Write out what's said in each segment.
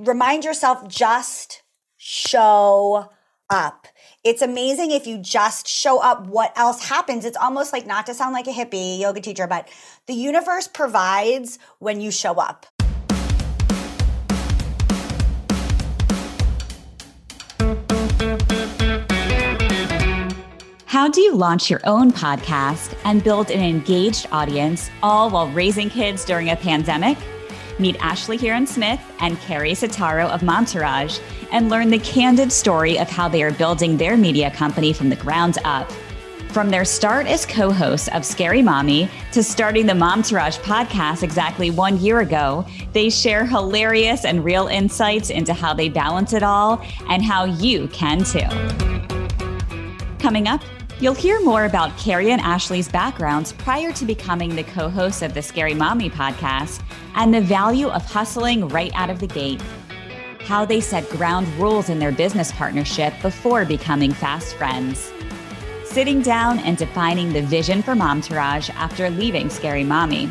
remind yourself just show up. It's amazing if you just show up, what else happens. It's almost like not to sound like a hippie yoga teacher, but the universe provides when you show up. How do you launch your own podcast and build an engaged audience all while raising kids during a pandemic? Meet Ashley Heron Smith and Carrie Sataro of Momtourage and learn the candid story of how they are building their media company from the ground up. From their start as co hosts of Scary Mommy to starting the Momtourage podcast exactly one year ago, they share hilarious and real insights into how they balance it all and how you can too. Coming up, You'll hear more about Carrie and Ashley's backgrounds prior to becoming the co hosts of the Scary Mommy podcast and the value of hustling right out of the gate. How they set ground rules in their business partnership before becoming fast friends. Sitting down and defining the vision for Momtourage after leaving Scary Mommy.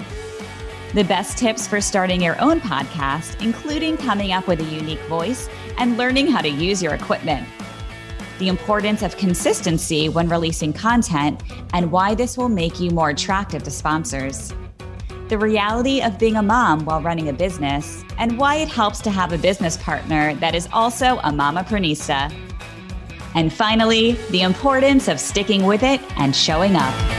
The best tips for starting your own podcast, including coming up with a unique voice and learning how to use your equipment the importance of consistency when releasing content, and why this will make you more attractive to sponsors. The reality of being a mom while running a business, and why it helps to have a business partner that is also a mama mamaprenista. And finally, the importance of sticking with it and showing up.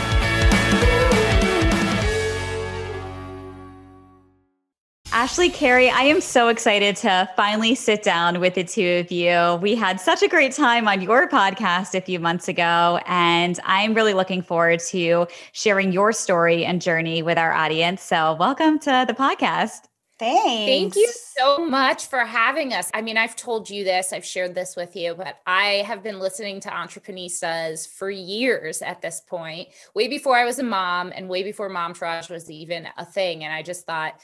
Ashley Carrie, I am so excited to finally sit down with the two of you. We had such a great time on your podcast a few months ago, and I'm really looking forward to sharing your story and journey with our audience. So, welcome to the podcast. Thanks. Thank you so much for having us. I mean, I've told you this, I've shared this with you, but I have been listening to Entreprenistas for years at this point, way before I was a mom and way before Momtourage was even a thing. And I just thought,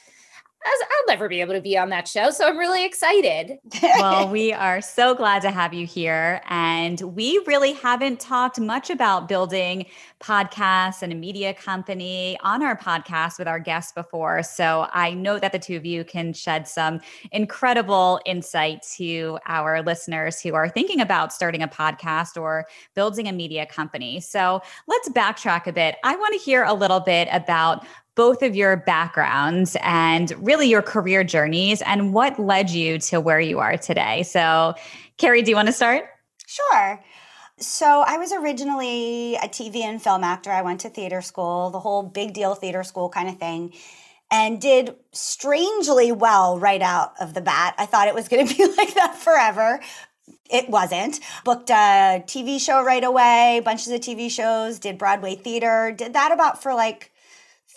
I'll never be able to be on that show. So I'm really excited. well, we are so glad to have you here. And we really haven't talked much about building podcasts and a media company on our podcast with our guests before. So I know that the two of you can shed some incredible insight to our listeners who are thinking about starting a podcast or building a media company. So let's backtrack a bit. I want to hear a little bit about both of your backgrounds and really your career journeys and what led you to where you are today. So, Carrie, do you want to start? Sure. So, I was originally a TV and film actor. I went to theater school, the whole big deal theater school kind of thing, and did strangely well right out of the bat. I thought it was going to be like that forever. It wasn't. Booked a TV show right away, bunches of TV shows, did Broadway theater, did that about for like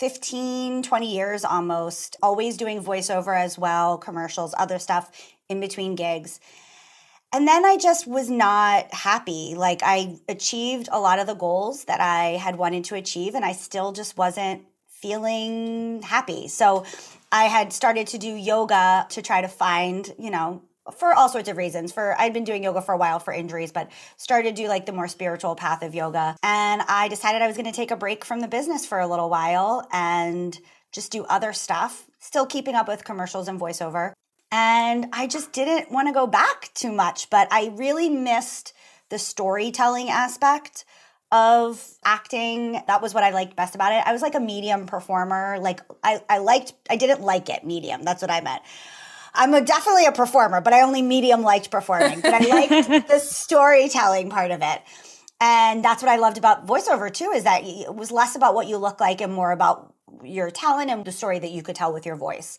15, 20 years almost, always doing voiceover as well, commercials, other stuff in between gigs. And then I just was not happy. Like I achieved a lot of the goals that I had wanted to achieve, and I still just wasn't feeling happy. So I had started to do yoga to try to find, you know, for all sorts of reasons. For I'd been doing yoga for a while for injuries, but started to do like the more spiritual path of yoga. And I decided I was going to take a break from the business for a little while and just do other stuff, still keeping up with commercials and voiceover. And I just didn't want to go back too much, but I really missed the storytelling aspect of acting. That was what I liked best about it. I was like a medium performer. Like I, I liked I didn't like it medium. That's what I meant. I'm a, definitely a performer, but I only medium liked performing. But I liked the storytelling part of it. And that's what I loved about voiceover too, is that it was less about what you look like and more about your talent and the story that you could tell with your voice.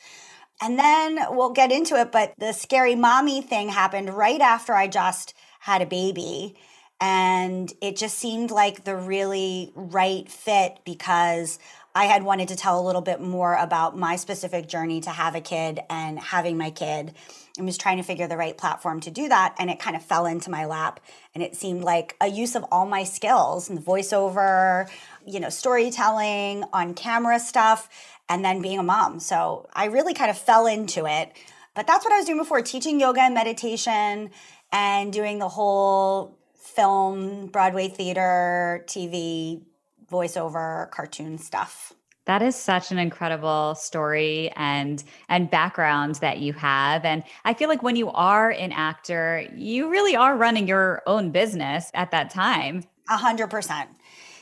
And then we'll get into it, but the scary mommy thing happened right after I just had a baby. And it just seemed like the really right fit because I had wanted to tell a little bit more about my specific journey to have a kid and having my kid and was trying to figure the right platform to do that. And it kind of fell into my lap. And it seemed like a use of all my skills and voiceover, you know, storytelling, on camera stuff, and then being a mom. So I really kind of fell into it. But that's what I was doing before teaching yoga and meditation and doing the whole film, Broadway theater, TV, voiceover, cartoon stuff. That is such an incredible story and and background that you have and I feel like when you are an actor you really are running your own business at that time. A hundred percent.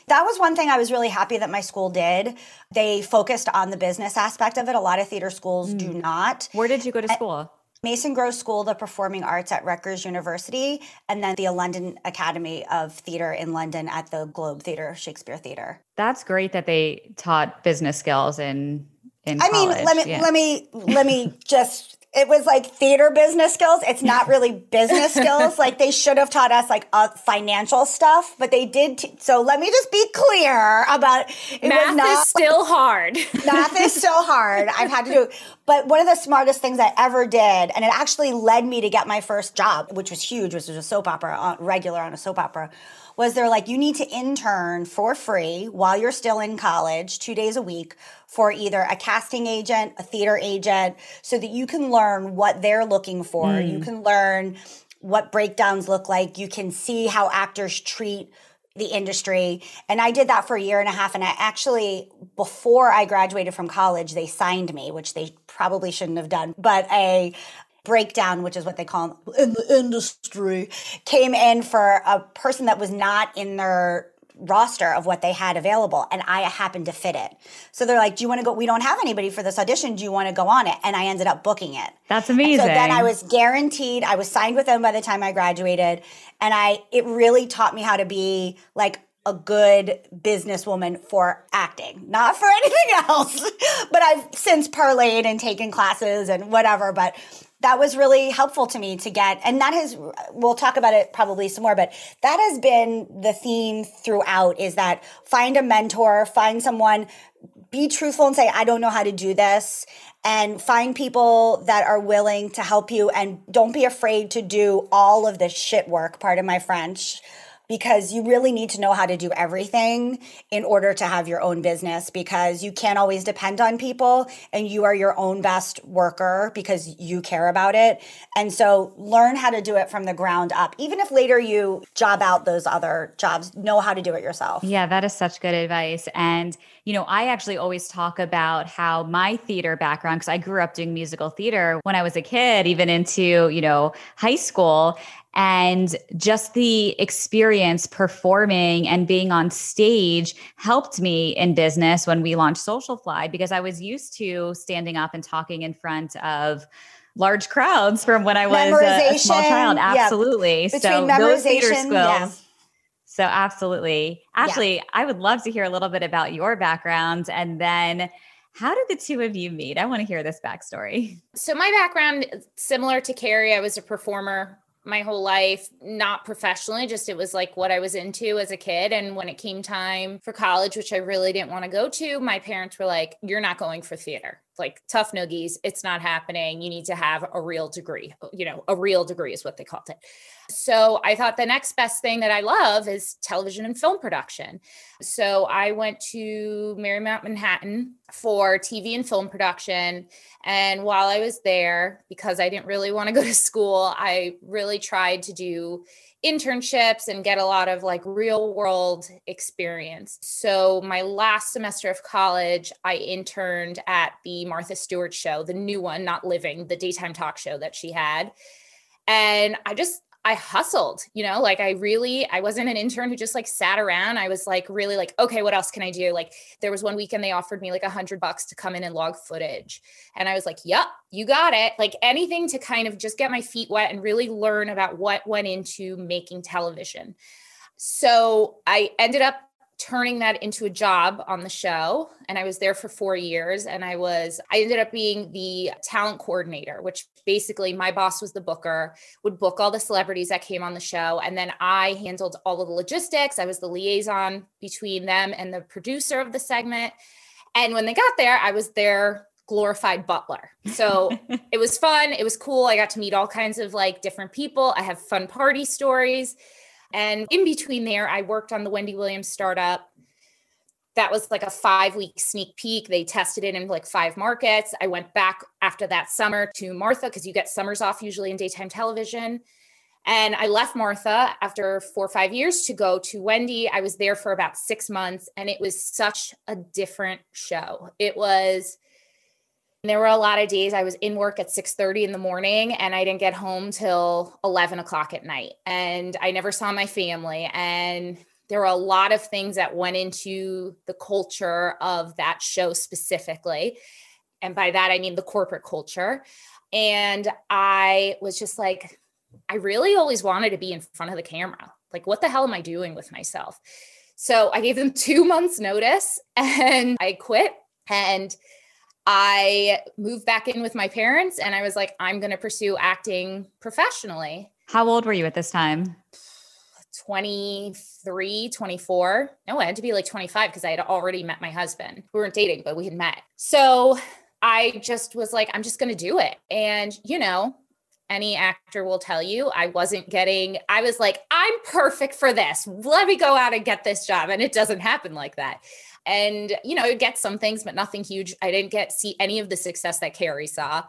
That was one thing I was really happy that my school did. They focused on the business aspect of it. A lot of theater schools mm. do not. Where did you go to school? Mason Gross School of Performing Arts at Rutgers University, and then the London Academy of Theatre in London at the Globe Theatre, Shakespeare Theatre. That's great that they taught business skills in in I college. mean, let me yeah. let me let me just it was like theater business skills. It's not really business skills. Like they should have taught us like uh, financial stuff, but they did. T- so let me just be clear about it math not, is still hard. math is still hard. I've had to do, but one of the smartest things I ever did, and it actually led me to get my first job, which was huge, which was a soap opera, uh, regular on a soap opera was they're like, you need to intern for free while you're still in college, two days a week, for either a casting agent, a theater agent, so that you can learn what they're looking for. Mm. You can learn what breakdowns look like. You can see how actors treat the industry. And I did that for a year and a half. And I actually, before I graduated from college, they signed me, which they probably shouldn't have done, but a breakdown, which is what they call in the industry, came in for a person that was not in their roster of what they had available and I happened to fit it. So they're like, "Do you want to go? We don't have anybody for this audition. Do you want to go on it?" And I ended up booking it. That's amazing. And so then I was guaranteed. I was signed with them by the time I graduated, and I it really taught me how to be like a good businesswoman for acting, not for anything else. but I've since parlayed and taken classes and whatever. But that was really helpful to me to get and that has we'll talk about it probably some more but that has been the theme throughout is that find a mentor find someone be truthful and say i don't know how to do this and find people that are willing to help you and don't be afraid to do all of the shit work part of my french because you really need to know how to do everything in order to have your own business because you can't always depend on people and you are your own best worker because you care about it. And so learn how to do it from the ground up. Even if later you job out those other jobs, know how to do it yourself. Yeah, that is such good advice. And, you know, I actually always talk about how my theater background, because I grew up doing musical theater when I was a kid, even into, you know, high school and just the experience performing and being on stage helped me in business when we launched Socialfly because I was used to standing up and talking in front of large crowds from when I was a, a small child. Absolutely. Yeah. so those theater skills. Yeah. So absolutely. Ashley, yeah. I would love to hear a little bit about your background and then how did the two of you meet? I want to hear this backstory. So my background similar to Carrie, I was a performer my whole life, not professionally, just it was like what I was into as a kid. And when it came time for college, which I really didn't want to go to, my parents were like, You're not going for theater. Like tough noogies, it's not happening. You need to have a real degree. You know, a real degree is what they called it. So I thought the next best thing that I love is television and film production. So I went to Marymount Manhattan for TV and film production. And while I was there, because I didn't really want to go to school, I really tried to do internships and get a lot of like real world experience. So, my last semester of college, I interned at the Martha Stewart show, the new one, not living, the daytime talk show that she had. And I just I hustled, you know, like I really, I wasn't an intern who just like sat around. I was like, really like, okay, what else can I do? Like there was one weekend they offered me like a hundred bucks to come in and log footage. And I was like, yep, you got it. Like anything to kind of just get my feet wet and really learn about what went into making television. So I ended up turning that into a job on the show and i was there for four years and i was i ended up being the talent coordinator which basically my boss was the booker would book all the celebrities that came on the show and then i handled all of the logistics. I was the liaison between them and the producer of the segment. And when they got there i was their glorified butler. So it was fun it was cool. I got to meet all kinds of like different people. I have fun party stories and in between there, I worked on the Wendy Williams startup. That was like a five week sneak peek. They tested it in like five markets. I went back after that summer to Martha because you get summers off usually in daytime television. And I left Martha after four or five years to go to Wendy. I was there for about six months and it was such a different show. It was there were a lot of days I was in work at 6:30 in the morning and I didn't get home till 11 o'clock at night. And I never saw my family. And there were a lot of things that went into the culture of that show specifically. And by that I mean the corporate culture. And I was just like, I really always wanted to be in front of the camera. Like, what the hell am I doing with myself? So I gave them two months' notice and I quit. And I moved back in with my parents and I was like, I'm going to pursue acting professionally. How old were you at this time? 23, 24. No, I had to be like 25 because I had already met my husband. We weren't dating, but we had met. So I just was like, I'm just going to do it. And, you know, any actor will tell you I wasn't getting, I was like, I'm perfect for this. Let me go out and get this job. And it doesn't happen like that and you know get some things but nothing huge. I didn't get see any of the success that carrie saw.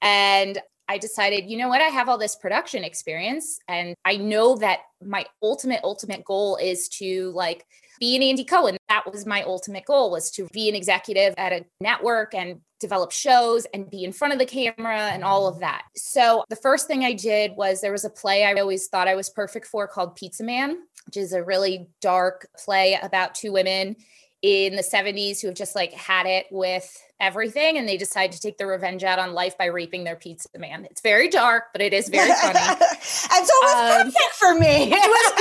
And i decided you know what? I have all this production experience and i know that my ultimate ultimate goal is to like be an andy cohen. That was my ultimate goal was to be an executive at a network and develop shows and be in front of the camera and all of that. So the first thing I did was there was a play I always thought I was perfect for called Pizza Man, which is a really dark play about two women in the 70s who have just like had it with everything and they decide to take the revenge out on life by raping their pizza man. It's very dark, but it is very funny. and so it was um, perfect for me. it was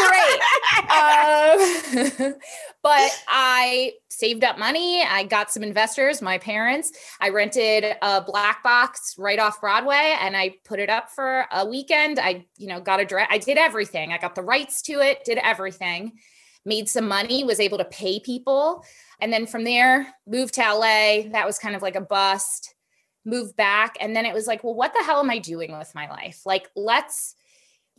great. um, but I saved up money. I got some investors, my parents. I rented a black box right off Broadway and I put it up for a weekend. I, you know, got a dress. I did everything. I got the rights to it, did everything made some money, was able to pay people. And then from there, moved to LA. That was kind of like a bust. Moved back. And then it was like, well, what the hell am I doing with my life? Like, let's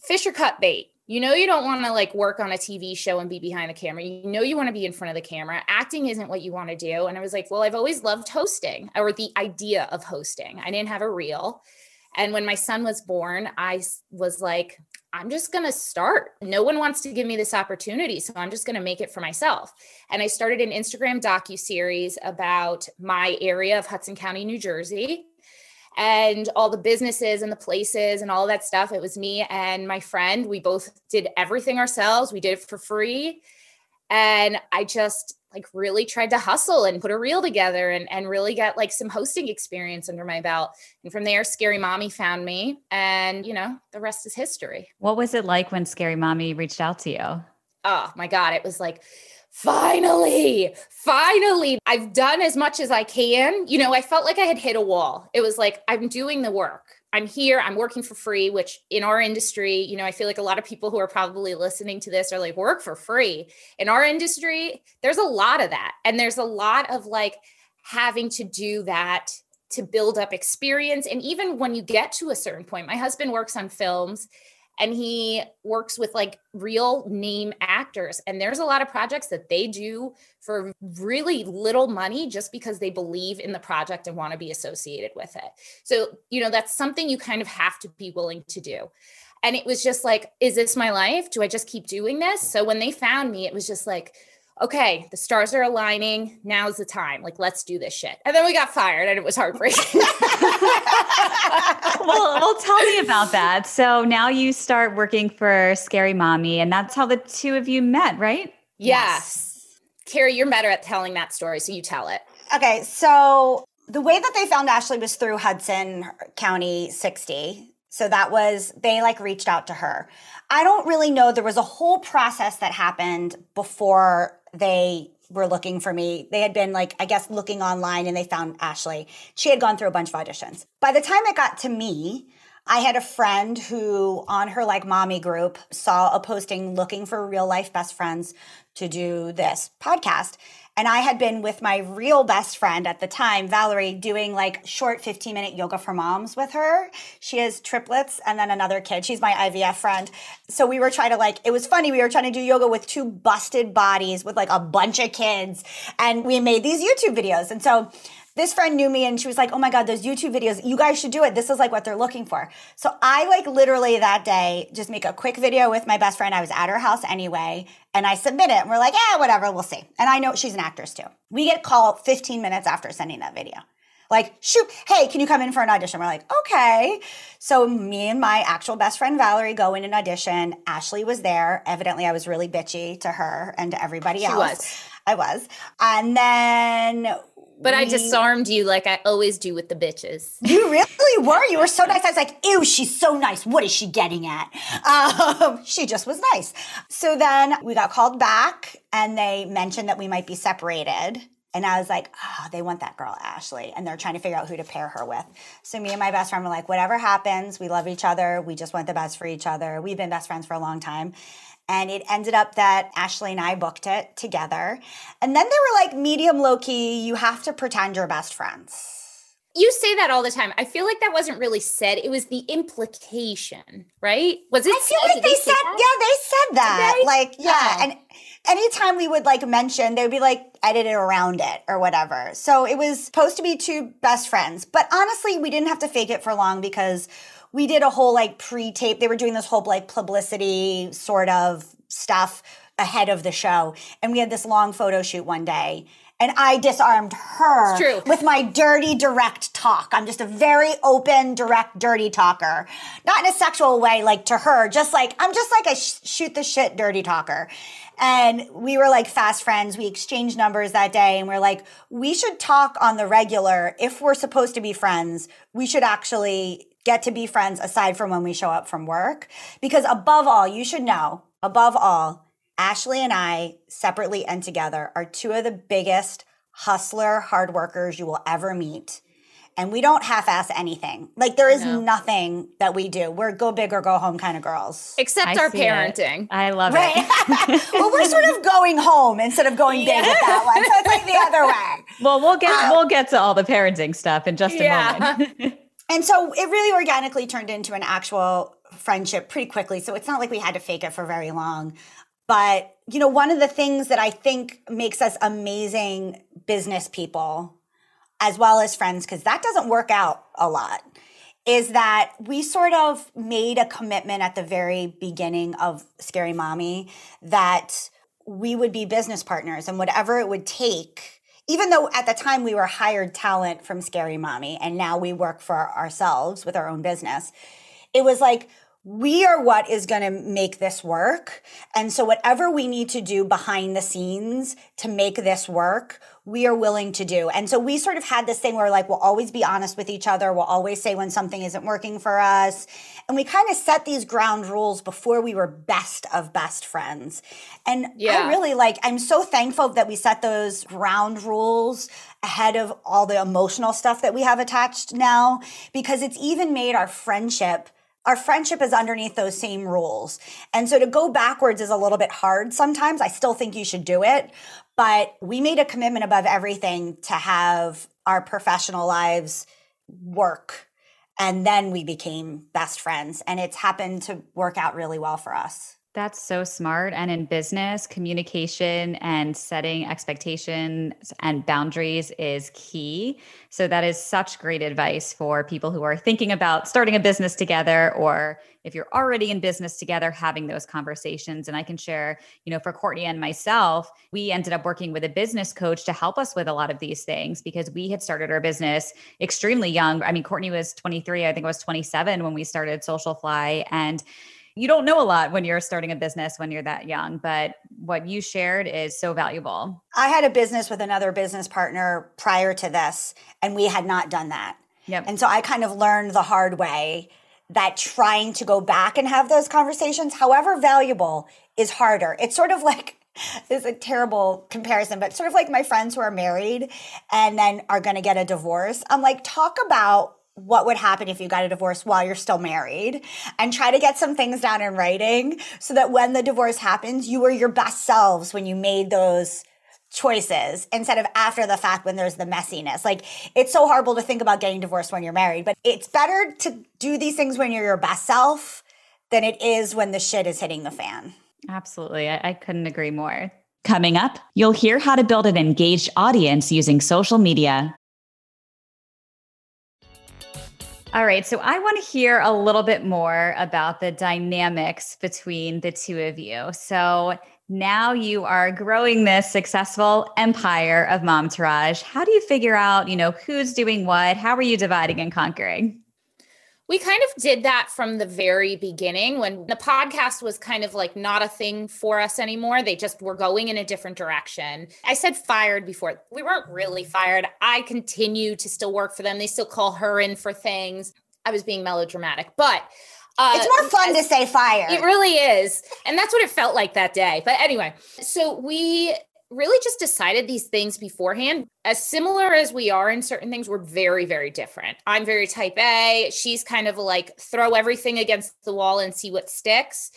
fish or cut bait. You know, you don't want to like work on a TV show and be behind the camera. You know, you want to be in front of the camera. Acting isn't what you want to do. And I was like, well, I've always loved hosting or the idea of hosting. I didn't have a reel. And when my son was born, I was like, I'm just going to start. No one wants to give me this opportunity, so I'm just going to make it for myself. And I started an Instagram docu series about my area of Hudson County, New Jersey, and all the businesses and the places and all that stuff. It was me and my friend. We both did everything ourselves. We did it for free. And I just like really tried to hustle and put a reel together and, and really get like some hosting experience under my belt. And from there, Scary Mommy found me. And, you know, the rest is history. What was it like when Scary Mommy reached out to you? Oh my God. It was like, finally, finally, I've done as much as I can. You know, I felt like I had hit a wall. It was like, I'm doing the work. I'm here, I'm working for free, which in our industry, you know, I feel like a lot of people who are probably listening to this are like, work for free. In our industry, there's a lot of that. And there's a lot of like having to do that to build up experience. And even when you get to a certain point, my husband works on films and he works with like real name actors and there's a lot of projects that they do for really little money just because they believe in the project and want to be associated with it so you know that's something you kind of have to be willing to do and it was just like is this my life do i just keep doing this so when they found me it was just like okay, the stars are aligning. Now's the time. Like, let's do this shit. And then we got fired and it was heartbreaking. well, well, tell me about that. So now you start working for Scary Mommy, and that's how the two of you met, right? Yes. yes. Carrie, you're better at telling that story, so you tell it. Okay, so the way that they found Ashley was through Hudson County 60. So that was, they like reached out to her. I don't really know. There was a whole process that happened before they were looking for me. They had been like, I guess, looking online and they found Ashley. She had gone through a bunch of auditions. By the time it got to me, I had a friend who on her like mommy group saw a posting looking for real life best friends to do this podcast. And I had been with my real best friend at the time, Valerie, doing like short 15 minute yoga for moms with her. She has triplets and then another kid. She's my IVF friend. So we were trying to like, it was funny. We were trying to do yoga with two busted bodies with like a bunch of kids. And we made these YouTube videos. And so this friend knew me and she was like, "Oh my god, those YouTube videos, you guys should do it. This is like what they're looking for." So I like literally that day just make a quick video with my best friend. I was at her house anyway, and I submit it. And we're like, "Yeah, whatever, we'll see." And I know she's an actress too. We get called 15 minutes after sending that video. Like, shoot, hey, can you come in for an audition? We're like, okay. So me and my actual best friend Valerie go in an audition. Ashley was there. Evidently, I was really bitchy to her and to everybody She else. was. I was. And then But I disarmed you like I always do with the bitches. You really were. You were so nice. I was like, ew, she's so nice. What is she getting at? Um, she just was nice. So then we got called back and they mentioned that we might be separated. And I was like, oh, they want that girl, Ashley. And they're trying to figure out who to pair her with. So me and my best friend were like, whatever happens, we love each other. We just want the best for each other. We've been best friends for a long time. And it ended up that Ashley and I booked it together. And then they were like, medium low key, you have to pretend you're best friends. You say that all the time. I feel like that wasn't really said. It was the implication, right? Was it? I feel said? like Did they said, that? yeah, they said that. they? Like, yeah. Oh. And anytime we would like mention, they would be like edited around it or whatever. So it was supposed to be two best friends. But honestly, we didn't have to fake it for long because we did a whole like pre tape. They were doing this whole like publicity sort of stuff ahead of the show. And we had this long photo shoot one day. And I disarmed her with my dirty, direct talk. I'm just a very open, direct, dirty talker. Not in a sexual way, like to her, just like, I'm just like a sh- shoot the shit dirty talker. And we were like fast friends. We exchanged numbers that day and we're like, we should talk on the regular. If we're supposed to be friends, we should actually get to be friends aside from when we show up from work. Because above all, you should know, above all, Ashley and I, separately and together, are two of the biggest hustler, hard workers you will ever meet. And we don't half ass anything. Like, there is No. nothing that we do. We're go big or go home kind of girls. Except I our see it. parenting. I love Right. it. well, we're sort of going home instead of going big with that one. So it's like the other way. well, we'll get Uh, we'll get to all the parenting stuff in just a Yeah. moment. And so it really organically turned into an actual friendship pretty quickly. So it's not like we had to fake it for very long. But, you know, one of the things that I think makes us amazing business people, as well as friends, because that doesn't work out a lot, is that we sort of made a commitment at the very beginning of Scary Mommy that we would be business partners and whatever it would take, even though at the time we were hired talent from Scary Mommy and now we work for ourselves with our own business, it was like, we are what is going to make this work. And so, whatever we need to do behind the scenes to make this work, we are willing to do. And so, we sort of had this thing where, like, we'll always be honest with each other. We'll always say when something isn't working for us. And we kind of set these ground rules before we were best of best friends. And Yeah. I really like, I'm so thankful that we set those ground rules ahead of all the emotional stuff that we have attached now, because it's even made our friendship our friendship is underneath those same rules. And so to go backwards is a little bit hard sometimes. I still think you should do it, but we made a commitment above everything to have our professional lives work. And then we became best friends, and it's happened to work out really well for us. That's so smart. And in business, communication and setting expectations and boundaries is key. So, that is such great advice for people who are thinking about starting a business together, or if you're already in business together, having those conversations. And I can share, you know, for Courtney and myself, we ended up working with a business coach to help us with a lot of these things because we had started our business extremely young. I mean, Courtney was 23, I think I was 27 when we started Socialfly. And you don't know a lot when you're starting a business when you're that young, but what you shared is so valuable. I had a business with another business partner prior to this, and we had not done that. Yep. And so I kind of learned the hard way that trying to go back and have those conversations, however valuable, is harder. It's sort of like this is a terrible comparison, but sort of like my friends who are married and then are going to get a divorce. I'm like, talk about what would happen if you got a divorce while you're still married and try to get some things down in writing so that when the divorce happens, you were your best selves when you made those choices instead of after the fact when there's the messiness. Like it's so horrible to think about getting divorced when you're married, but it's better to do these things when you're your best self than it is when the shit is hitting the fan. Absolutely. I, I couldn't agree more. Coming up, you'll hear how to build an engaged audience using social media. All right. So I want to hear a little bit more about the dynamics between the two of you. So now you are growing this successful empire of Momtourage. How do you figure out, you know, who's doing what? How are you dividing and conquering? We kind of did that from the very beginning when the podcast was kind of like not a thing for us anymore. They just were going in a different direction. I said fired before. We weren't really fired. I continue to still work for them. They still call her in for things. I was being melodramatic, but uh, it's more fun to say fire. It really is. And that's what it felt like that day. But anyway, so we really just decided these things beforehand. As similar as we are in certain things, we're very, very different. I'm very type A. She's kind of like throw everything against the wall and see what sticks.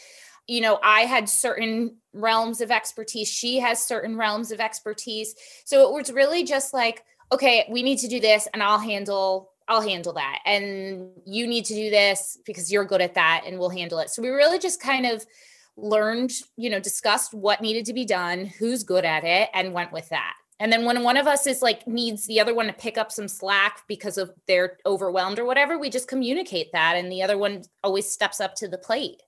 You know, I had certain realms of expertise. She has certain realms of expertise. So it was really just like, okay, we need to do this and I'll handle I'll handle that. And you need to do this because you're good at that and we'll handle it. So we really just kind of learned, you know, discussed what needed to be done, who's good at it, and went with that. And then when one of us is like needs the other one to pick up some slack because of they're overwhelmed or whatever, we just communicate that and the other one always steps up to the plate.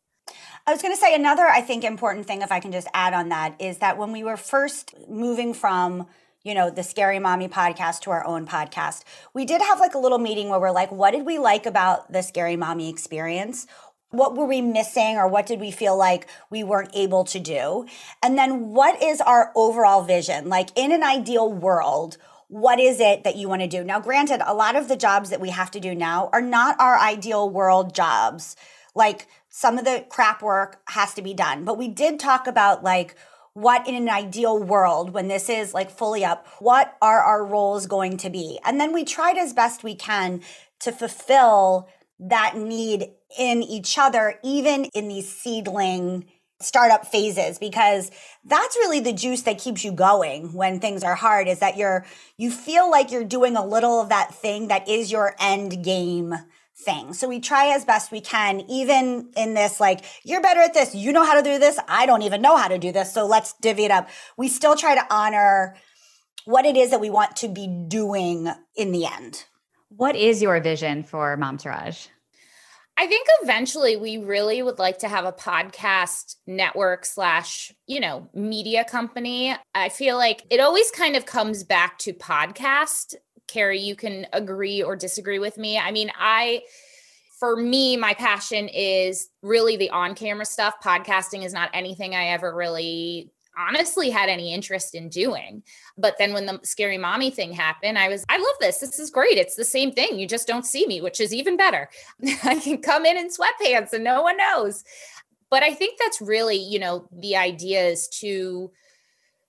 I was going to say another I think important thing if I can just add on that is that when we were first moving from you know, the Scary Mommy podcast to our own podcast. We did have like a little meeting where we're like, what did we like about the Scary Mommy experience? What were we missing or what did we feel like we weren't able to do? And then what is our overall vision? Like in an ideal world, what is it that you want to do? Now, granted, a lot of the jobs that we have to do now are not our ideal world jobs. Like some of the crap work has to be done, but we did talk about like, what in an ideal world when this is like fully up what are our roles going to be and then we tried as best we can to fulfill that need in each other, even in these seedling startup phases because that's really the juice that keeps you going when things are hard is that you're you feel like you're doing a little of that thing that is your end game thing. So we try as best we can even in this like you're better at this, you know how to do this, I don't even know how to do this, so let's divvy it up. We still try to honor what it is that we want to be doing in the end. What is your vision for Momtourage? I think eventually we really would like to have a podcast network slash, you know, media company. I feel like it always kind of comes back to podcast. Carrie, you can agree or disagree with me. I mean, I, for me, my passion is really the on camera stuff. Podcasting is not anything I ever really honestly had any interest in doing. But then when the scary mommy thing happened, I was, I love this. This is great. It's the same thing. You just don't see me, which is even better. I can come in in sweatpants and no one knows. But I think that's really, you know, the idea is to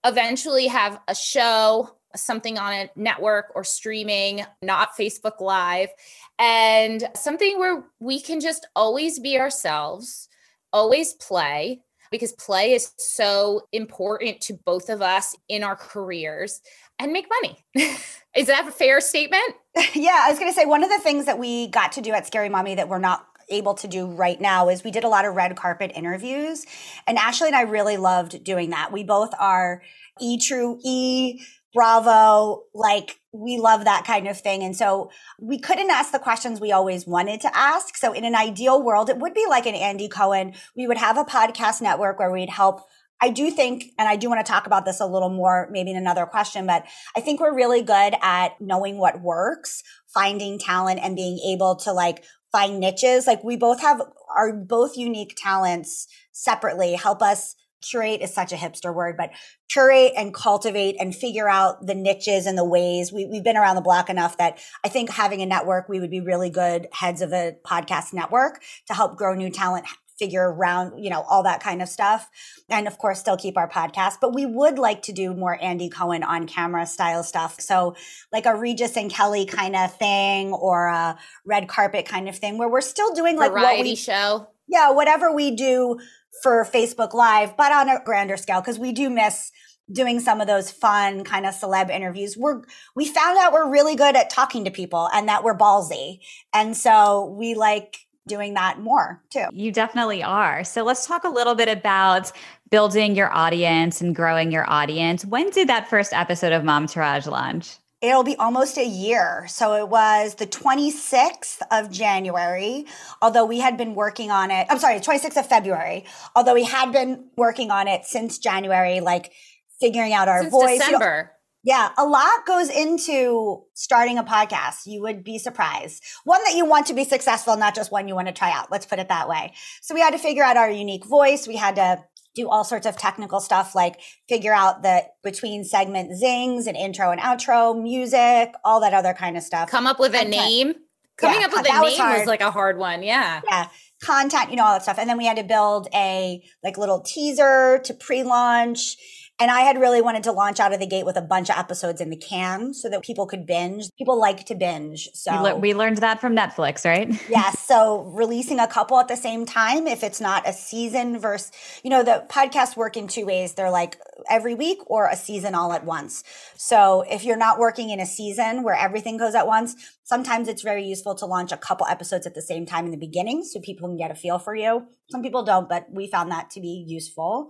eventually have a show, something on a network or streaming, not Facebook Live, and something where we can just always be ourselves, always play, because play is so important to both of us in our careers and make money. is that a fair statement? yeah, I was going to say one of the things that we got to do at Scary Mommy that we're not able to do right now is we did a lot of red carpet interviews and Ashley and I really loved doing that. We both are E True E Bravo, like we love that kind of thing. And so we couldn't ask the questions we always wanted to ask. So in an ideal world, it would be like an Andy Cohen. We would have a podcast network where we'd help I do think, and I do want to talk about this a little more, maybe in another question, but I think we're really good at knowing what works, finding talent and being able to like find niches. Like we both have our both unique talents separately help us curate is such a hipster word, but curate and cultivate and figure out the niches and the ways. We, we've been around the block enough that I think having a network, we would be really good heads of a podcast network to help grow new talent figure around, you know, all that kind of stuff. And of course, still keep our podcast, but we would like to do more Andy Cohen on camera style stuff. So like a Regis and Kelly kind of thing or a red carpet kind of thing where we're still doing like Variety what we show. Yeah, whatever we do for Facebook Live, but on a grander scale, because we do miss doing some of those fun kind of celeb interviews. We're we found out we're really good at talking to people and that we're ballsy. And so we like doing that more too. You definitely are. So let's talk a little bit about building your audience and growing your audience. When did that first episode of Momtourage launch? It'll be almost a year. So it was the 26th of January, although we had been working on it. I'm sorry, 26th of February, although we had been working on it since January, like figuring out our Since voice. December. Yeah, a lot goes into starting a podcast. You would be surprised. One that you want to be successful, not just one you want to try out. Let's put it that way. So we had to figure out our unique voice. We had to do all sorts of technical stuff like figure out the between segment zings and intro and outro, music, all that other kind of stuff. Come up with a name. Coming Yeah, up with a name was was, like a hard one. Yeah. yeah content you know all that stuff and then we had to build a like little teaser to pre-launch and i had really wanted to launch out of the gate with a bunch of episodes in the can so that people could binge. People like to binge so We, le- we learned that from Netflix, right? yes so releasing a couple at the same time if it's not a season versus you know the podcasts work in two ways. They're like every week or a season all at once. So if you're not working in a season where everything goes at once sometimes it's very useful to launch a couple episodes at the same time in the beginning so people can get a feel for you. Some people don't but we found that to be useful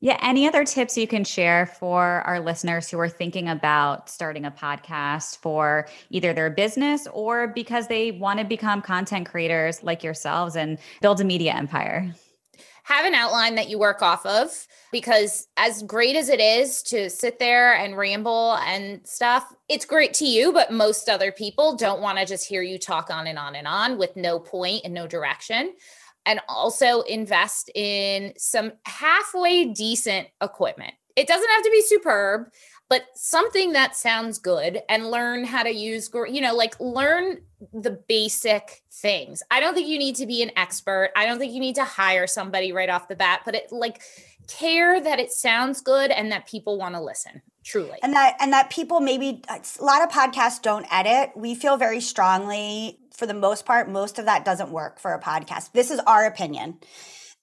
Yeah. Any other tips you can share for our listeners who are thinking about starting a podcast for either their business or because they want to become content creators like yourselves and build a media empire? have an outline that you work off of because as great as it is to sit there and ramble and stuff it's great to you but most other people don't want to just hear you talk on and on and on with no point and no direction and also invest in some halfway decent equipment. It doesn't have to be superb but something that sounds good and learn how to use you know like learn the basic things. I don't think you need to be an expert. I don't think you need to hire somebody right off the bat but it like care that it sounds good and that people want to listen truly. And that and that people maybe a lot of podcasts don't edit. We feel very strongly for the most part most of that doesn't work for a podcast. This is our opinion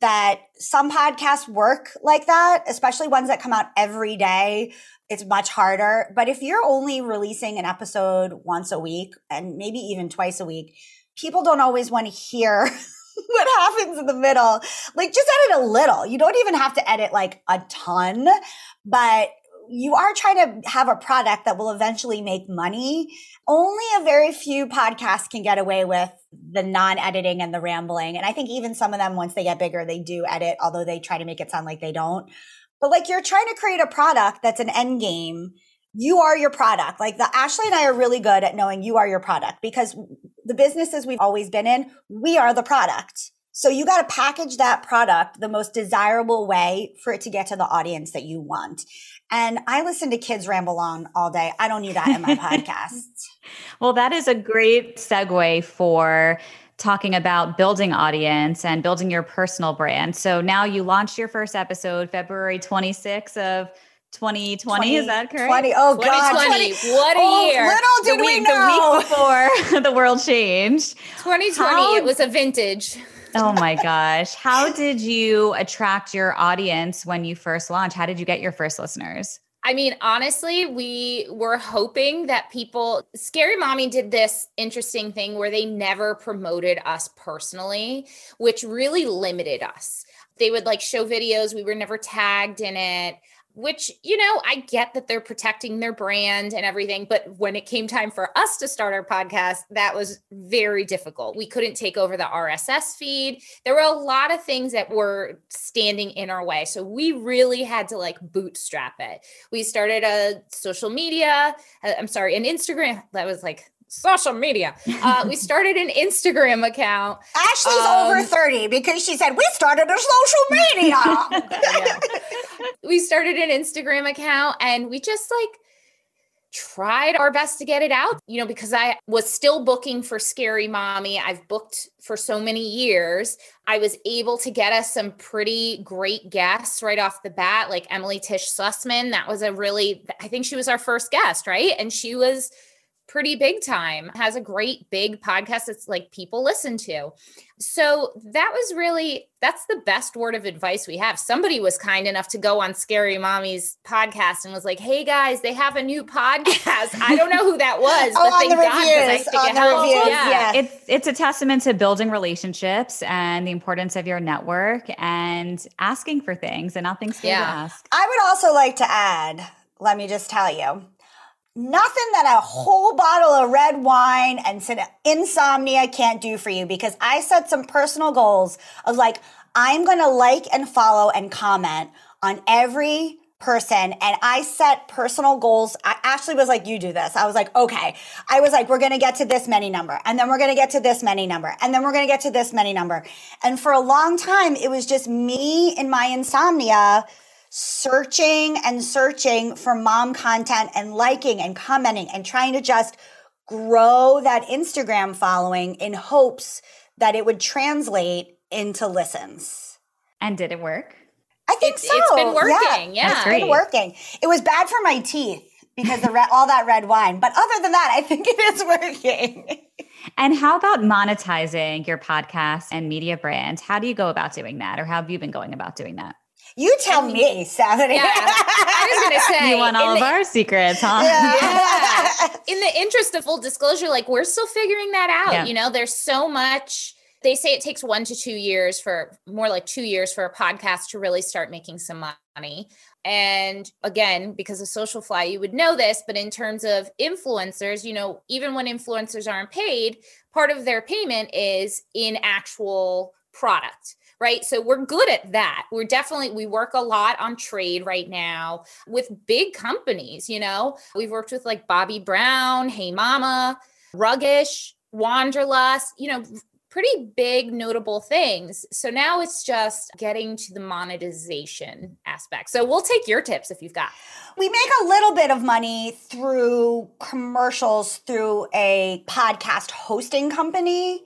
that some podcasts work like that especially ones that come out every day it's much harder. But if you're only releasing an episode once a week and maybe even twice a week people don't always want to hear what happens in the middle. Like just edit a little. You don't even have to edit like a ton but you are trying to have a product that will eventually make money. Only a very few podcasts can get away with the non editing and the rambling. And I think even some of them, once they get bigger, they do edit, although they try to make it sound like they don't. But like you're trying to create a product that's an end game. You are your product. Like the Ashley and I are really good at knowing you are your product because the businesses we've always been in, we are the product. So you got to package that product the most desirable way for it to get to the audience that you want. And I listen to kids ramble on all day. I don't need that in my podcast. Well, that is a great segue for talking about building audience and building your personal brand. So now you launched your first episode February 26th of 2020. is that correct? 20, oh God. 2020 what a Oh, year little did the we week, know. the week before the world changed. 2020 How- it was a vintage Oh my gosh. How did you attract your audience when you first launched? How did you get your first listeners? I mean, honestly, we were hoping that people, Scary Mommy did this interesting thing where they never promoted us personally, which really limited us. They would like show videos, we were never tagged in it, which, you know, I get that they're protecting their brand and everything. But when it came time for us to start our podcast, that was very difficult. We couldn't take over the RSS feed. There were a lot of things that were standing in our way. So we really had to like bootstrap it we started a social media uh, i'm sorry an instagram that was like social media uh, we started an instagram account Ashley's Um, over 30 because she said, We started a social media. we started an instagram account and we just like tried our best to get it out, you know, because I was still booking for Scary Mommy. I've booked for so many years. I was able to get us some pretty great guests right off the bat, like Emily Tish Sussman. That was a really, I think she was our first guest, right? And she was pretty big time, has a great big podcast that's like people listen to. So that was really that's the best word of advice we have. Somebody was kind enough to go on Scary Mommy's podcast and was like, "Hey guys, they have a new podcast." I don't know who that was, oh, but thank the God reviews, I on the reviews, yeah. yeah. It's it's a testament to building relationships and the importance of your network and asking for things and not things yeah. to ask. I would also like to add, let me just tell you, nothing that a whole bottle of red wine and insomnia can't do for you because I set some personal goals of like, I'm going to like and follow and comment on every person and I set personal goals. I actually was like, you do this. I was like, okay. I was like, we're going to get to this many number and then we're going to get to this many number and then we're going to get to this many number. And for a long time, it was just me and my insomnia searching and searching for mom content and liking and commenting and trying to just grow that Instagram following in hopes that it would translate into listens. And did it work? I think it's, so. It's been working. Yeah, yeah. it's been working. It was bad for my teeth because of red, all that red wine, but other than that, I think it is working. And how about monetizing your podcast and media brand? How do you go about doing that, or how have you been going about doing that? You tell I mean, me, Saturday. Yeah, I was going to say. You want all of the, our secrets, huh? Yeah. yeah. In the interest of full disclosure, like we're still figuring that out. Yeah. You know, there's so much. They say it takes one to two years for more like two years for a podcast to really start making some money. And again, because of Socialfly, you would know this, but in terms of influencers, you know, even when influencers aren't paid, part of their payment is in actual product right? So we're good at that. We're definitely, we work a lot on trade right now with big companies, you know, we've worked with like Bobbi Brown, Hey Mama, Ruggish, Wanderlust, you know, pretty big notable things. So now it's just getting to the monetization aspect. So we'll take your tips if you've got. We make a little bit of money through commercials through a podcast hosting company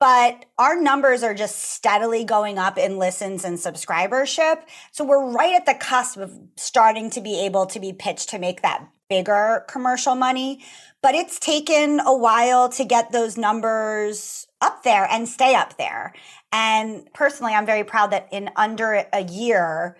but our numbers are just steadily going up in listens and subscribership. So we're right at the cusp of starting to be able to be pitched to make that bigger commercial money. But it's taken a while to get those numbers up there and stay up there. And personally, I'm very proud that in under a year,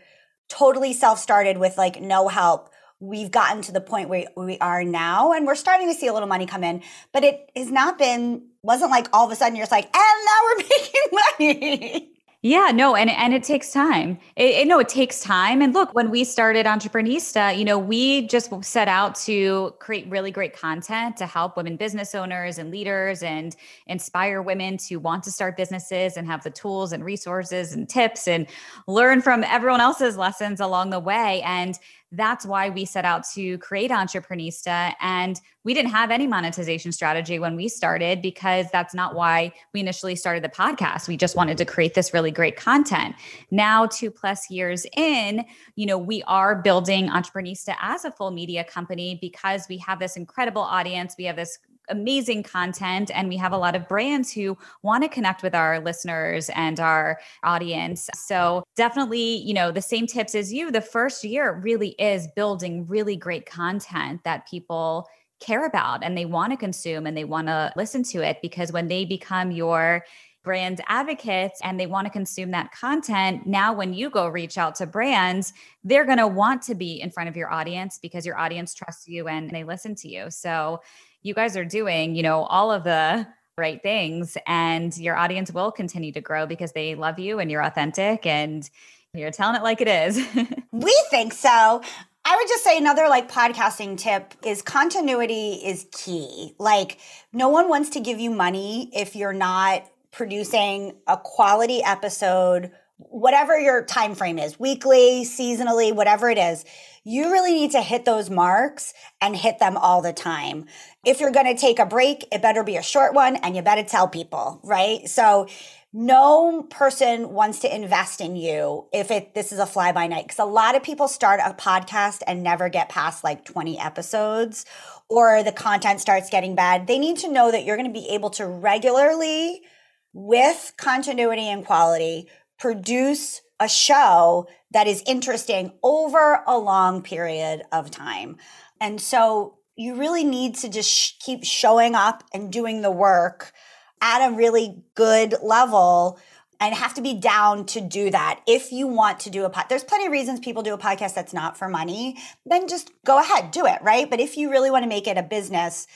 totally self started with like no help we've gotten to the point where we are now and we're starting to see a little money come in but it has not been wasn't like all of a sudden you're just like and now we're making money yeah, no, and and it takes time. It, it, no, it takes time. And look, when we started Entreprenista you know, we just set out to create really great content to help women business owners and leaders and inspire women to want to start businesses and have the tools and resources and tips and learn from everyone else's lessons along the way. And that's why we set out to create Entreprenista. And we didn't have any monetization strategy when we started because that's not why we initially started the podcast. We just wanted to create this really great content. Now, two plus years in, you know, we are building Entreprenista as a full media company because we have this incredible audience. We have this amazing content and we have a lot of brands who want to connect with our listeners and our audience so definitely you know the same tips as you the first year really is building really great content that people care about and they want to consume and they want to listen to it because when they become your brand advocates and they want to consume that content. Now, when you go reach out to brands, they're going to want to be in front of your audience because your audience trusts you and they listen to you. So, you guys are doing, you know, all of the right things and your audience will continue to grow because they love you and you're authentic and you're telling it like it is. we think so. I would just say another like podcasting tip is continuity is key. Like no one wants to give you money if you're not producing a quality episode whatever your time frame is, weekly, seasonally, whatever it is you really need to hit those marks and hit them all the time. If you're going to take a break, it better be a short one and you better tell people, right? So no person wants to invest in you if it this is a fly by night because a lot of people start a podcast and never get past like 20 episodes or the content starts getting bad they need to know that you're going to be able to regularly with continuity and quality produce a show that is interesting over a long period of time and so you really need to just sh- keep showing up and doing the work at a really good level and have to be down to do that. If you want to do a pod, there's plenty of reasons people do a podcast that's not for money, then just go ahead, do it, right? But if you really want to make it a business,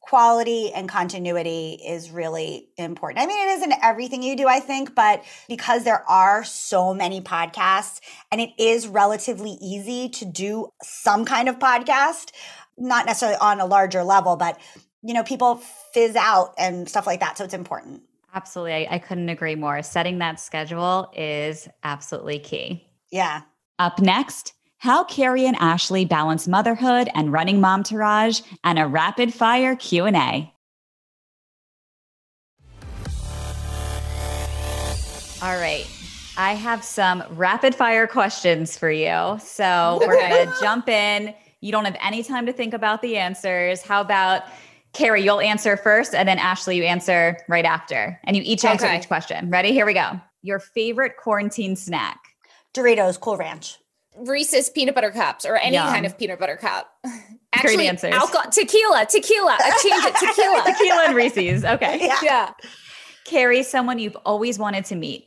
quality and continuity is really important. I mean, it isn't everything you do, I think, but because there are so many podcasts and it is relatively easy to do some kind of podcast, not necessarily on a larger level, but you know, people fizz out and stuff like that. So it's important. Absolutely. I, I couldn't agree more. Setting that schedule is absolutely key. Yeah. Up next, how Carrie and Ashley balance motherhood and running mom Momtourage and a rapid fire Q&A. All right. I have some rapid fire questions for you. So we're going to jump in. You don't have any time to think about the answers. How about Carrie, you'll answer first, and then Ashley, you answer right after. And you each answer Okay. each question. Ready? Here we go. Your favorite quarantine snack? Doritos, Cool Ranch. Reese's peanut butter cups or any Yum. kind of peanut butter cup. Actually, answers. alcohol, tequila, tequila. I changed it, tequila. Tequila and Reese's. Okay. Yeah. yeah. Carrie, someone you've always wanted to meet.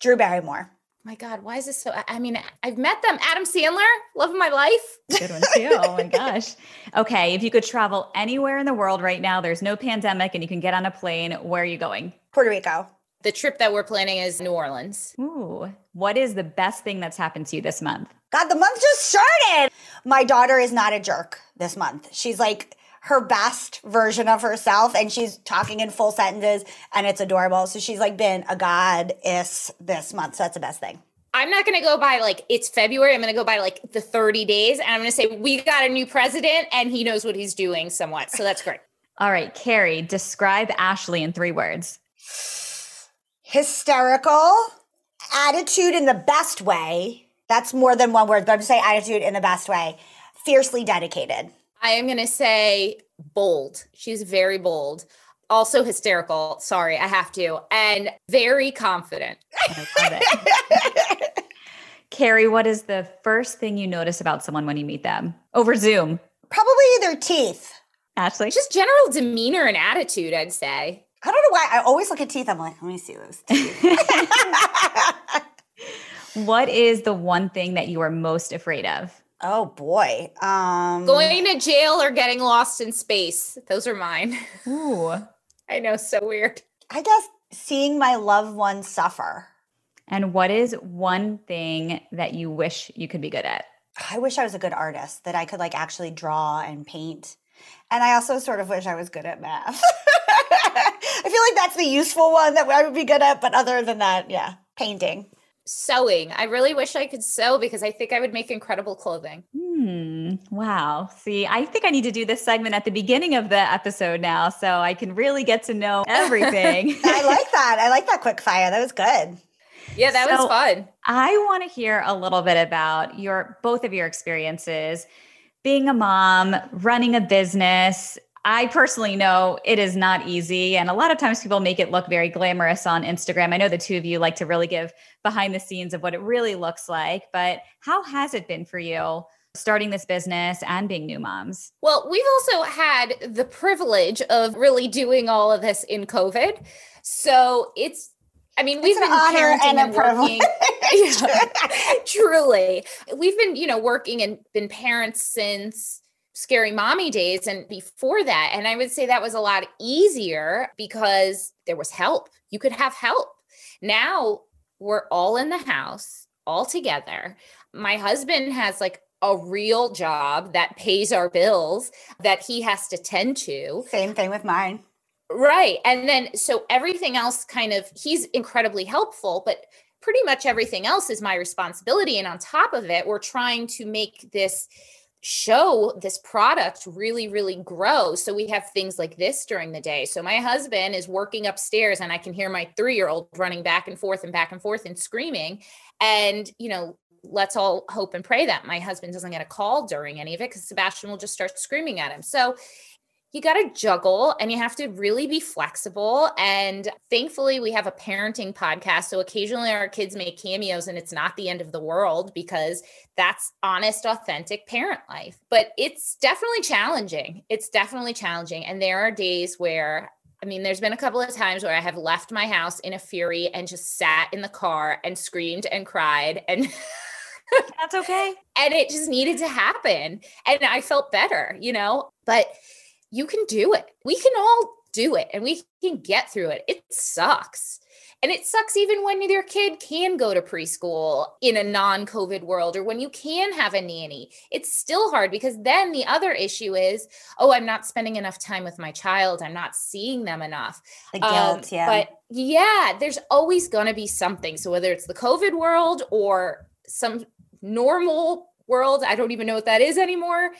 Drew Barrymore. My God, why is this so? I- I mean, I've met them. Adam Sandler, love of my life. Good one too. Oh my gosh. Okay. If you could travel anywhere in the world right now, there's no pandemic and you can get on a plane, where are you going? Puerto Rico. The trip that we're planning is New Orleans. Ooh. What is the best thing that's happened to you this month? God, the month just started. My daughter is not a jerk this month. She's like her best version of herself and she's talking in full sentences and it's adorable. So she's like been a goddess this month. So that's the best thing. I'm not going to go by like it's February. I'm going to go by like the 30 days and I'm going to say we got a new president and he knows what he's doing somewhat. So that's great. All right, Carrie, describe Ashley in three words. Hysterical, attitude in the best way. That's more than one word, but I'm just saying attitude in the best way. Fiercely dedicated. I am going to say bold. She's very bold. Also hysterical. Sorry, I have to. And very confident. I love it. Carrie, what is the first thing you notice about someone when you meet them over Zoom? Probably their teeth. Ashley? Just general demeanor and attitude, I'd say. I don't know why. I always look at teeth. I'm like, let me see those teeth. what is the one thing that you are most afraid of? oh boy. Um, Going to jail or getting lost in space. Those are mine. Ooh. I know, so weird. I guess seeing my loved ones suffer. And what is one thing that you wish you could be good at? I wish I was a good artist, that I could like actually draw and paint. And I also sort of wish I was good at math. I feel like that's the useful one that I would be good at. But other than that, yeah, painting. Sewing. I really wish I could sew because I think I would make incredible clothing. Hmm. Wow. See, I think I need to do this segment at the beginning of the episode now so I can really get to know everything. I like that. I like that quick fire. That was good. Yeah, that So- was fun. I want to hear a little bit about your both of your experiences being a mom, running a business. I personally know it is not easy. And a lot of times people make it look very glamorous on Instagram. I know the two of you like to really give behind the scenes of what it really looks like. But how has it been for you starting this business and being new moms? Well, we've also had the privilege of really doing all of this in COVID. So it's, I mean, we've It's an been honor parenting and a and working. Yeah, truly. We've been, you know, working and been parents since scary mommy days and before that. And I would say that was a lot easier because there was help. You could have help. Now we're all in the house, all together. My husband has like a real job that pays our bills that he has to tend to. Same thing with mine. Right. And then so everything else kind of he's incredibly helpful, but pretty much everything else is my responsibility and on top of it we're trying to make this show this product really, really grow. So we have things like this during the day. So my husband is working upstairs and I can hear my three year old running back and forth and back and forth and screaming. And, you know, let's all hope and pray that my husband doesn't get a call during any of it because Sebastian will just start screaming at him. So you got to juggle and you have to really be flexible. And thankfully, we have a parenting podcast. So occasionally our kids make cameos and it's not the end of the world because that's honest, authentic parent life. But it's definitely challenging. It's definitely challenging. And there are days where I mean, there's been a couple of times where I have left my house in a fury and just sat in the car and screamed and cried and That's okay. and it just needed to happen. And I felt better, you know? But you can do it. We can all do it and we can get through it. It sucks. And it sucks even when your kid can go to preschool in a non COVID world or when you can have a nanny. It's still hard because then the other issue is, oh, I'm not spending enough time with my child. I'm not seeing them enough. The guilt, um, yeah. But yeah, there's always going to be something. So whether it's the COVID world or some normal world, I don't even know what that is anymore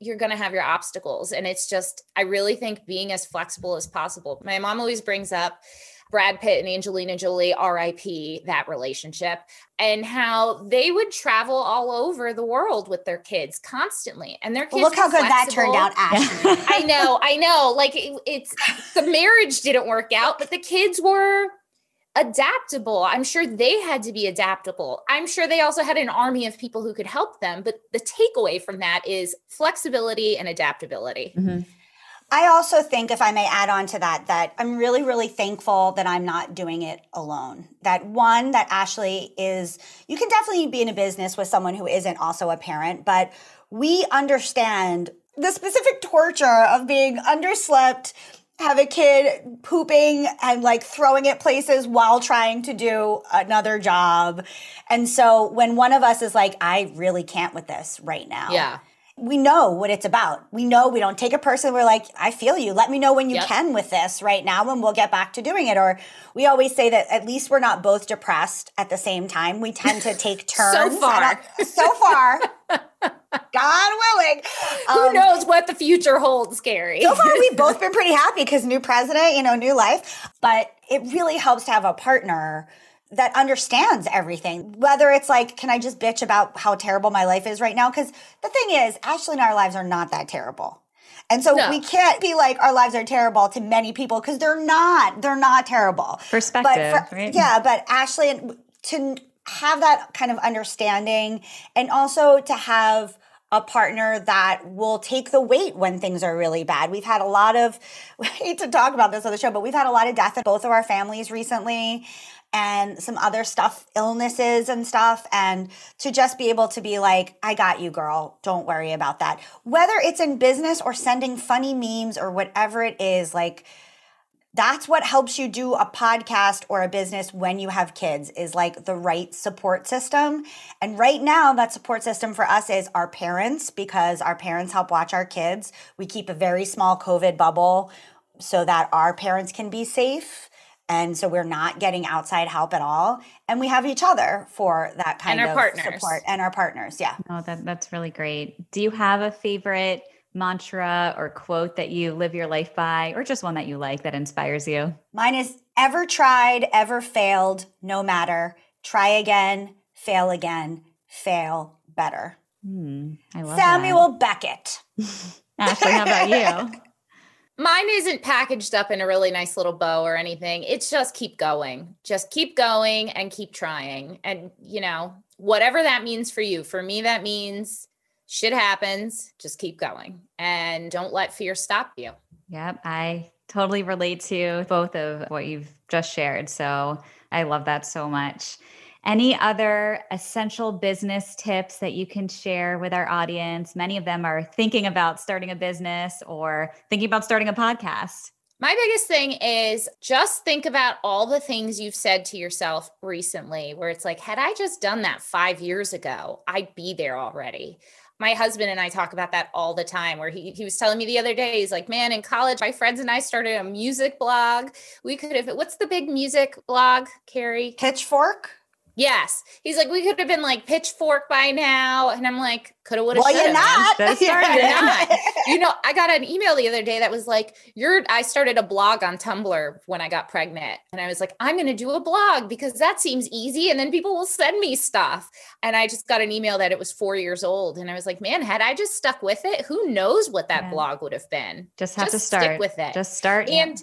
you're going to have your obstacles. And it's just, I really think being as flexible as possible. My mom always brings up Brad Pitt and Angelina Jolie, RIP, that relationship, and how they would travel all over the world with their kids constantly. And their kids well, look how good that turned out, Ashley. I know, I know. Like it, it's the marriage didn't work out, but the kids were adaptable. I'm sure they had to be adaptable. I'm sure they also had an army of people who could help them. But the takeaway from that is flexibility and adaptability. Mm-hmm. I also think, if I may add on to that, that I'm really, really thankful that I'm not doing it alone. That one, that Ashley is, you can definitely be in a business with someone who isn't also a parent, but we understand the specific torture of being underslept, have a kid pooping and like throwing it places while trying to do another job. And so when one of us is like, I really can't with this right now. Yeah. We know what it's about. We know we don't take a person. We're like, I feel you. Let me know when you yep. can with this right now, and we'll get back to doing it. Or we always say that at least we're not both depressed at the same time. We tend to take turns. so far. So far. God willing. Who um, knows what the future holds, Carrie? so far, we've both been pretty happy because new president, you know, new life. But it really helps to have a partner that understands everything. Whether it's like, can I just bitch about how terrible my life is right now? Because the thing is, Ashley and our lives are not that terrible. And so no. we can't be like our lives are terrible to many people because they're not. They're not terrible. Perspective, but for, right? Yeah, but Ashley and to have that kind of understanding and also to have a partner that will take the weight when things are really bad. We've had a lot of, we hate to talk about this on the show, but we've had a lot of death in both of our families recently and some other stuff, illnesses and stuff. And to just be able to be like, I got you, girl. Don't worry about that. Whether it's in business or sending funny memes or whatever it is, like, that's what helps you do a podcast or a business when you have kids is like the right support system. And right now, that support system for us is our parents because our parents help watch our kids. We keep a very small COVID bubble so that our parents can be safe. And so we're not getting outside help at all. And we have each other for that kind of partners. support and our partners. Yeah. Oh, that, that's really great. Do you have a favorite? Mantra or quote that you live your life by, or just one that you like that inspires you? Mine is ever tried, ever failed, no matter. Try again, fail again, fail better. Hmm, I love Samuel that. Beckett. Ashley, how about you? Mine isn't packaged up in a really nice little bow or anything. It's just keep going. Just keep going and keep trying. And, you know, whatever that means for you. For me, that means shit happens. Just keep going and don't let fear stop you. Yep. I totally relate to both of what you've just shared. So I love that so much. Any other essential business tips that you can share with our audience? Many of them are thinking about starting a business or thinking about starting a podcast. My biggest thing is just think about all the things you've said to yourself recently, where it's like, had I just done that five years ago, I'd be there already my husband and I talk about that all the time where he, he was telling me the other day, he's like, man, in college, my friends and I started a music blog. We could have, what's the big music blog, Carrie? Pitchfork. Yes. He's like, we could have been like pitchfork by now. And I'm like, could have, would have, well, you're not. Just You're not. You know, I got an email the other day that was like, you're, I started a blog on Tumblr when I got pregnant. And I was like, I'm going to do a blog because that seems easy. And then people will send me stuff. And I just got an email that it was four years old. And I was like, man, had I just stuck with it, who knows what that Yeah. blog would have been? Just have to start stick with it. Just start. yeah. And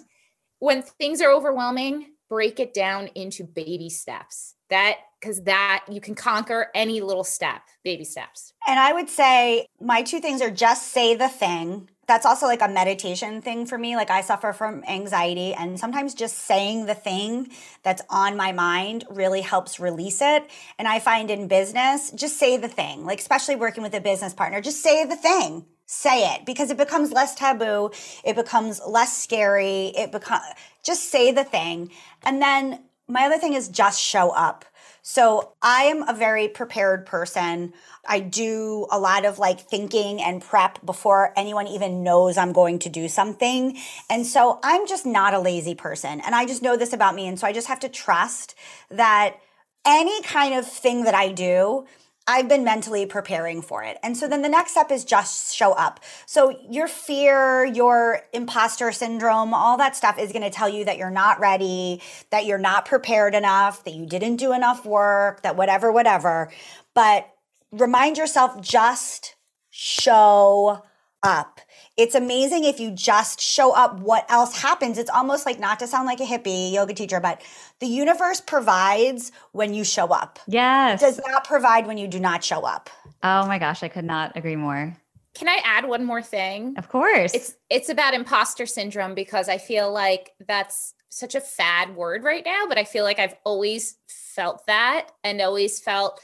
when things are overwhelming, break it down into baby steps. That because that you can conquer any little step, baby steps. And I would say my two things are just say the thing. That's also like a meditation thing for me. Like I suffer from anxiety, and sometimes just saying the thing that's on my mind really helps release it. And I find in business, just say the thing, like especially working with a business partner, just say the thing. Say it because it becomes less taboo. It becomes less scary. It becomes just say the thing. And then my other thing is just show up. So I am a very prepared person. I do a lot of like thinking and prep before anyone even knows I'm going to do something. And so I'm just not a lazy person. And I just know this about me. And so I just have to trust that any kind of thing that I do, I've been mentally preparing for it. And so then the next step is just show up. So your fear, your imposter syndrome, all that stuff is going to tell you that you're not ready, that you're not prepared enough, that you didn't do enough work, that whatever, whatever. But remind yourself just show up. It's amazing if you just show up, what else happens. It's almost like not to sound like a hippie yoga teacher, but the universe provides when you show up yes. does not provide when you do not show up. oh my gosh, I could not agree more. Can I add one more thing? Of course. It's it's about imposter syndrome because I feel like that's such a fad word right now, but I feel like I've always felt that and always felt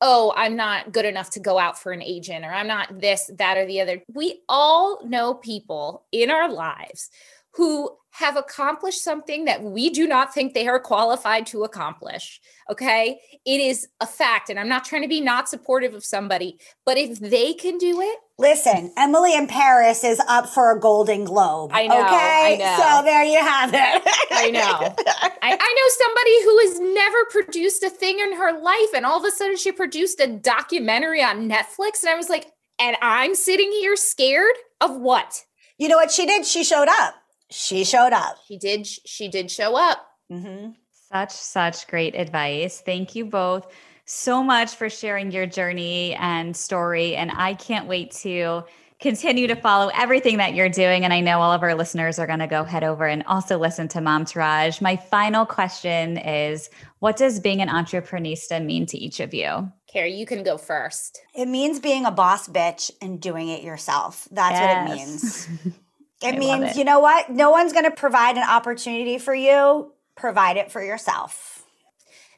oh, I'm not good enough to go out for an agent or I'm not this, that, or the other. We all know people in our lives who have accomplished something that we do not think they are qualified to accomplish. Okay. It is a fact. And I'm not trying to be not supportive of somebody, but if they can do it, Listen, Emily in Paris is up for a Golden Globe. I know, Okay, I know. so there you have it. I know. I, I know somebody who has never produced a thing in her life, and all of a sudden she produced a documentary on Netflix. And I was like, and I'm sitting here scared of what? You know what she did? She showed up. She showed up. She did. She did show up. hmm Such, such great advice. Thank you both so much for sharing your journey and story. And I can't wait to continue to follow everything that you're doing. And I know all of our listeners are going to go head over and also listen to Momtourage. My final question is What does being an entreprenista mean to each of you? Carrie, you can go first. It means being a boss bitch and doing it yourself. That's what it means. I It love means, it. you know what? No one's going to provide an opportunity for you. Provide it for yourself.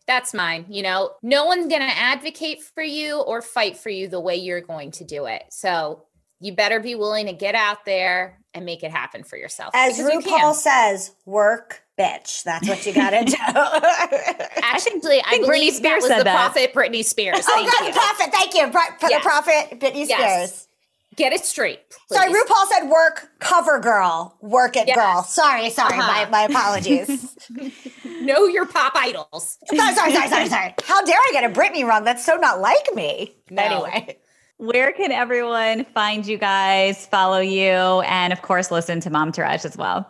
That's mine. You know, no one's going to advocate for you or fight for you the way you're going to do it. So you better be willing to get out there and make it happen for yourself. As because you RuPaul says, work bitch. That's what you got to do. Actually, I, think Britney believe that Spears was the that. prophet Britney Spears. oh, Thank God, you. the prophet. Thank you. Pro- For Yes. the prophet, Britney Yes. Spears. Get it straight. Please. Sorry. RuPaul said work, cover girl, work it Yes. girl. Sorry, sorry. Uh-huh. My, my apologies. Know your pop idols. sorry, sorry, sorry, sorry, sorry. How dare I get a Britney wrong? That's so not like me. No. Anyway. Where can everyone find you guys, follow you, and of course, listen to Momtourage as well?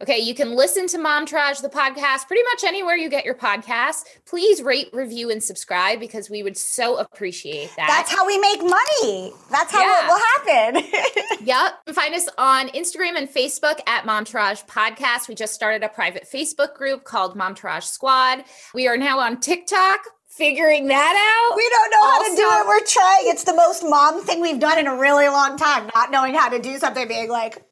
Okay, you can listen to Momtourage, the podcast, pretty much anywhere you get your podcasts. Please rate, review, and subscribe because we would so appreciate that. That's how we make money. That's how Yeah. it will happen. Yep. Find us on Instagram and Facebook at Momtourage Podcast. We just started a private Facebook group called Momtourage Squad. We are now on TikTok, figuring that out. we don't know how to do it. We're trying. It's the most mom thing we've done in a really long time, not knowing how to do something, being like,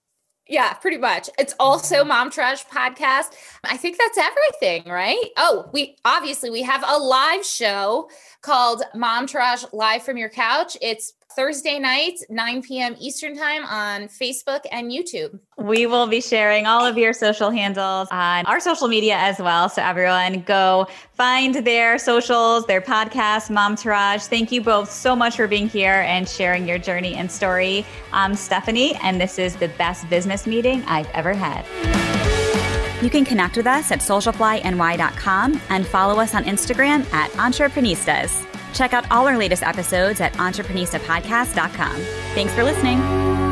Yeah, pretty much. It's also mm-hmm. Mom Trash podcast. I think that's everything, right? Oh, we obviously we have a live show called Mom Trash Live from Your Couch. It's Thursday nights, 9 p.m. Eastern time on Facebook and YouTube. We will be sharing all of your social handles on our social media as well. So everyone go find their socials, their podcast, Momtourage. Thank you both so much for being here and sharing your journey and story. I'm Stephanie, and this is the best business meeting I've ever had. You can connect with us at socialflyny.com and follow us on Instagram at Entreprenistas. Check out all our latest episodes at entreprenistapodcast.com. Thanks for listening.